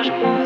Боже мой.